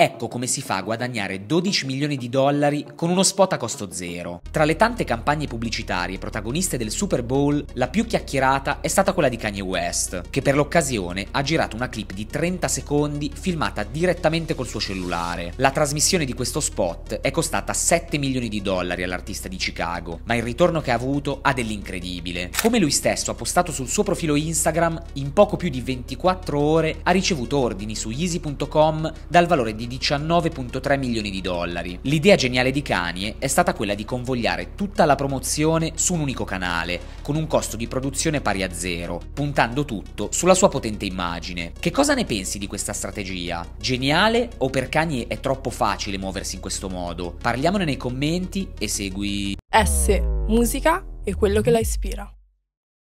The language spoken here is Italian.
Ecco come si fa a guadagnare 12 milioni di dollari con uno spot a costo zero. Tra le tante campagne pubblicitarie protagoniste del Super Bowl, la più chiacchierata è stata quella di Kanye West, che per l'occasione ha girato una clip di 30 secondi filmata direttamente col suo cellulare. La trasmissione di questo spot è costata 7 milioni di dollari all'artista di Chicago, ma il ritorno che ha avuto ha dell'incredibile. Come lui stesso ha postato sul suo profilo Instagram, in poco più di 24 ore ha ricevuto ordini su easy.com dal valore di 19.3 milioni di dollari. L'idea geniale di Kanye è stata quella di convogliare tutta la promozione su un unico canale, con un costo di produzione pari a zero, puntando tutto sulla sua potente immagine. Che cosa ne pensi di questa strategia? Geniale o per Kanye è troppo facile muoversi in questo modo? Parliamone nei commenti e segui S, musica e quello che la ispira.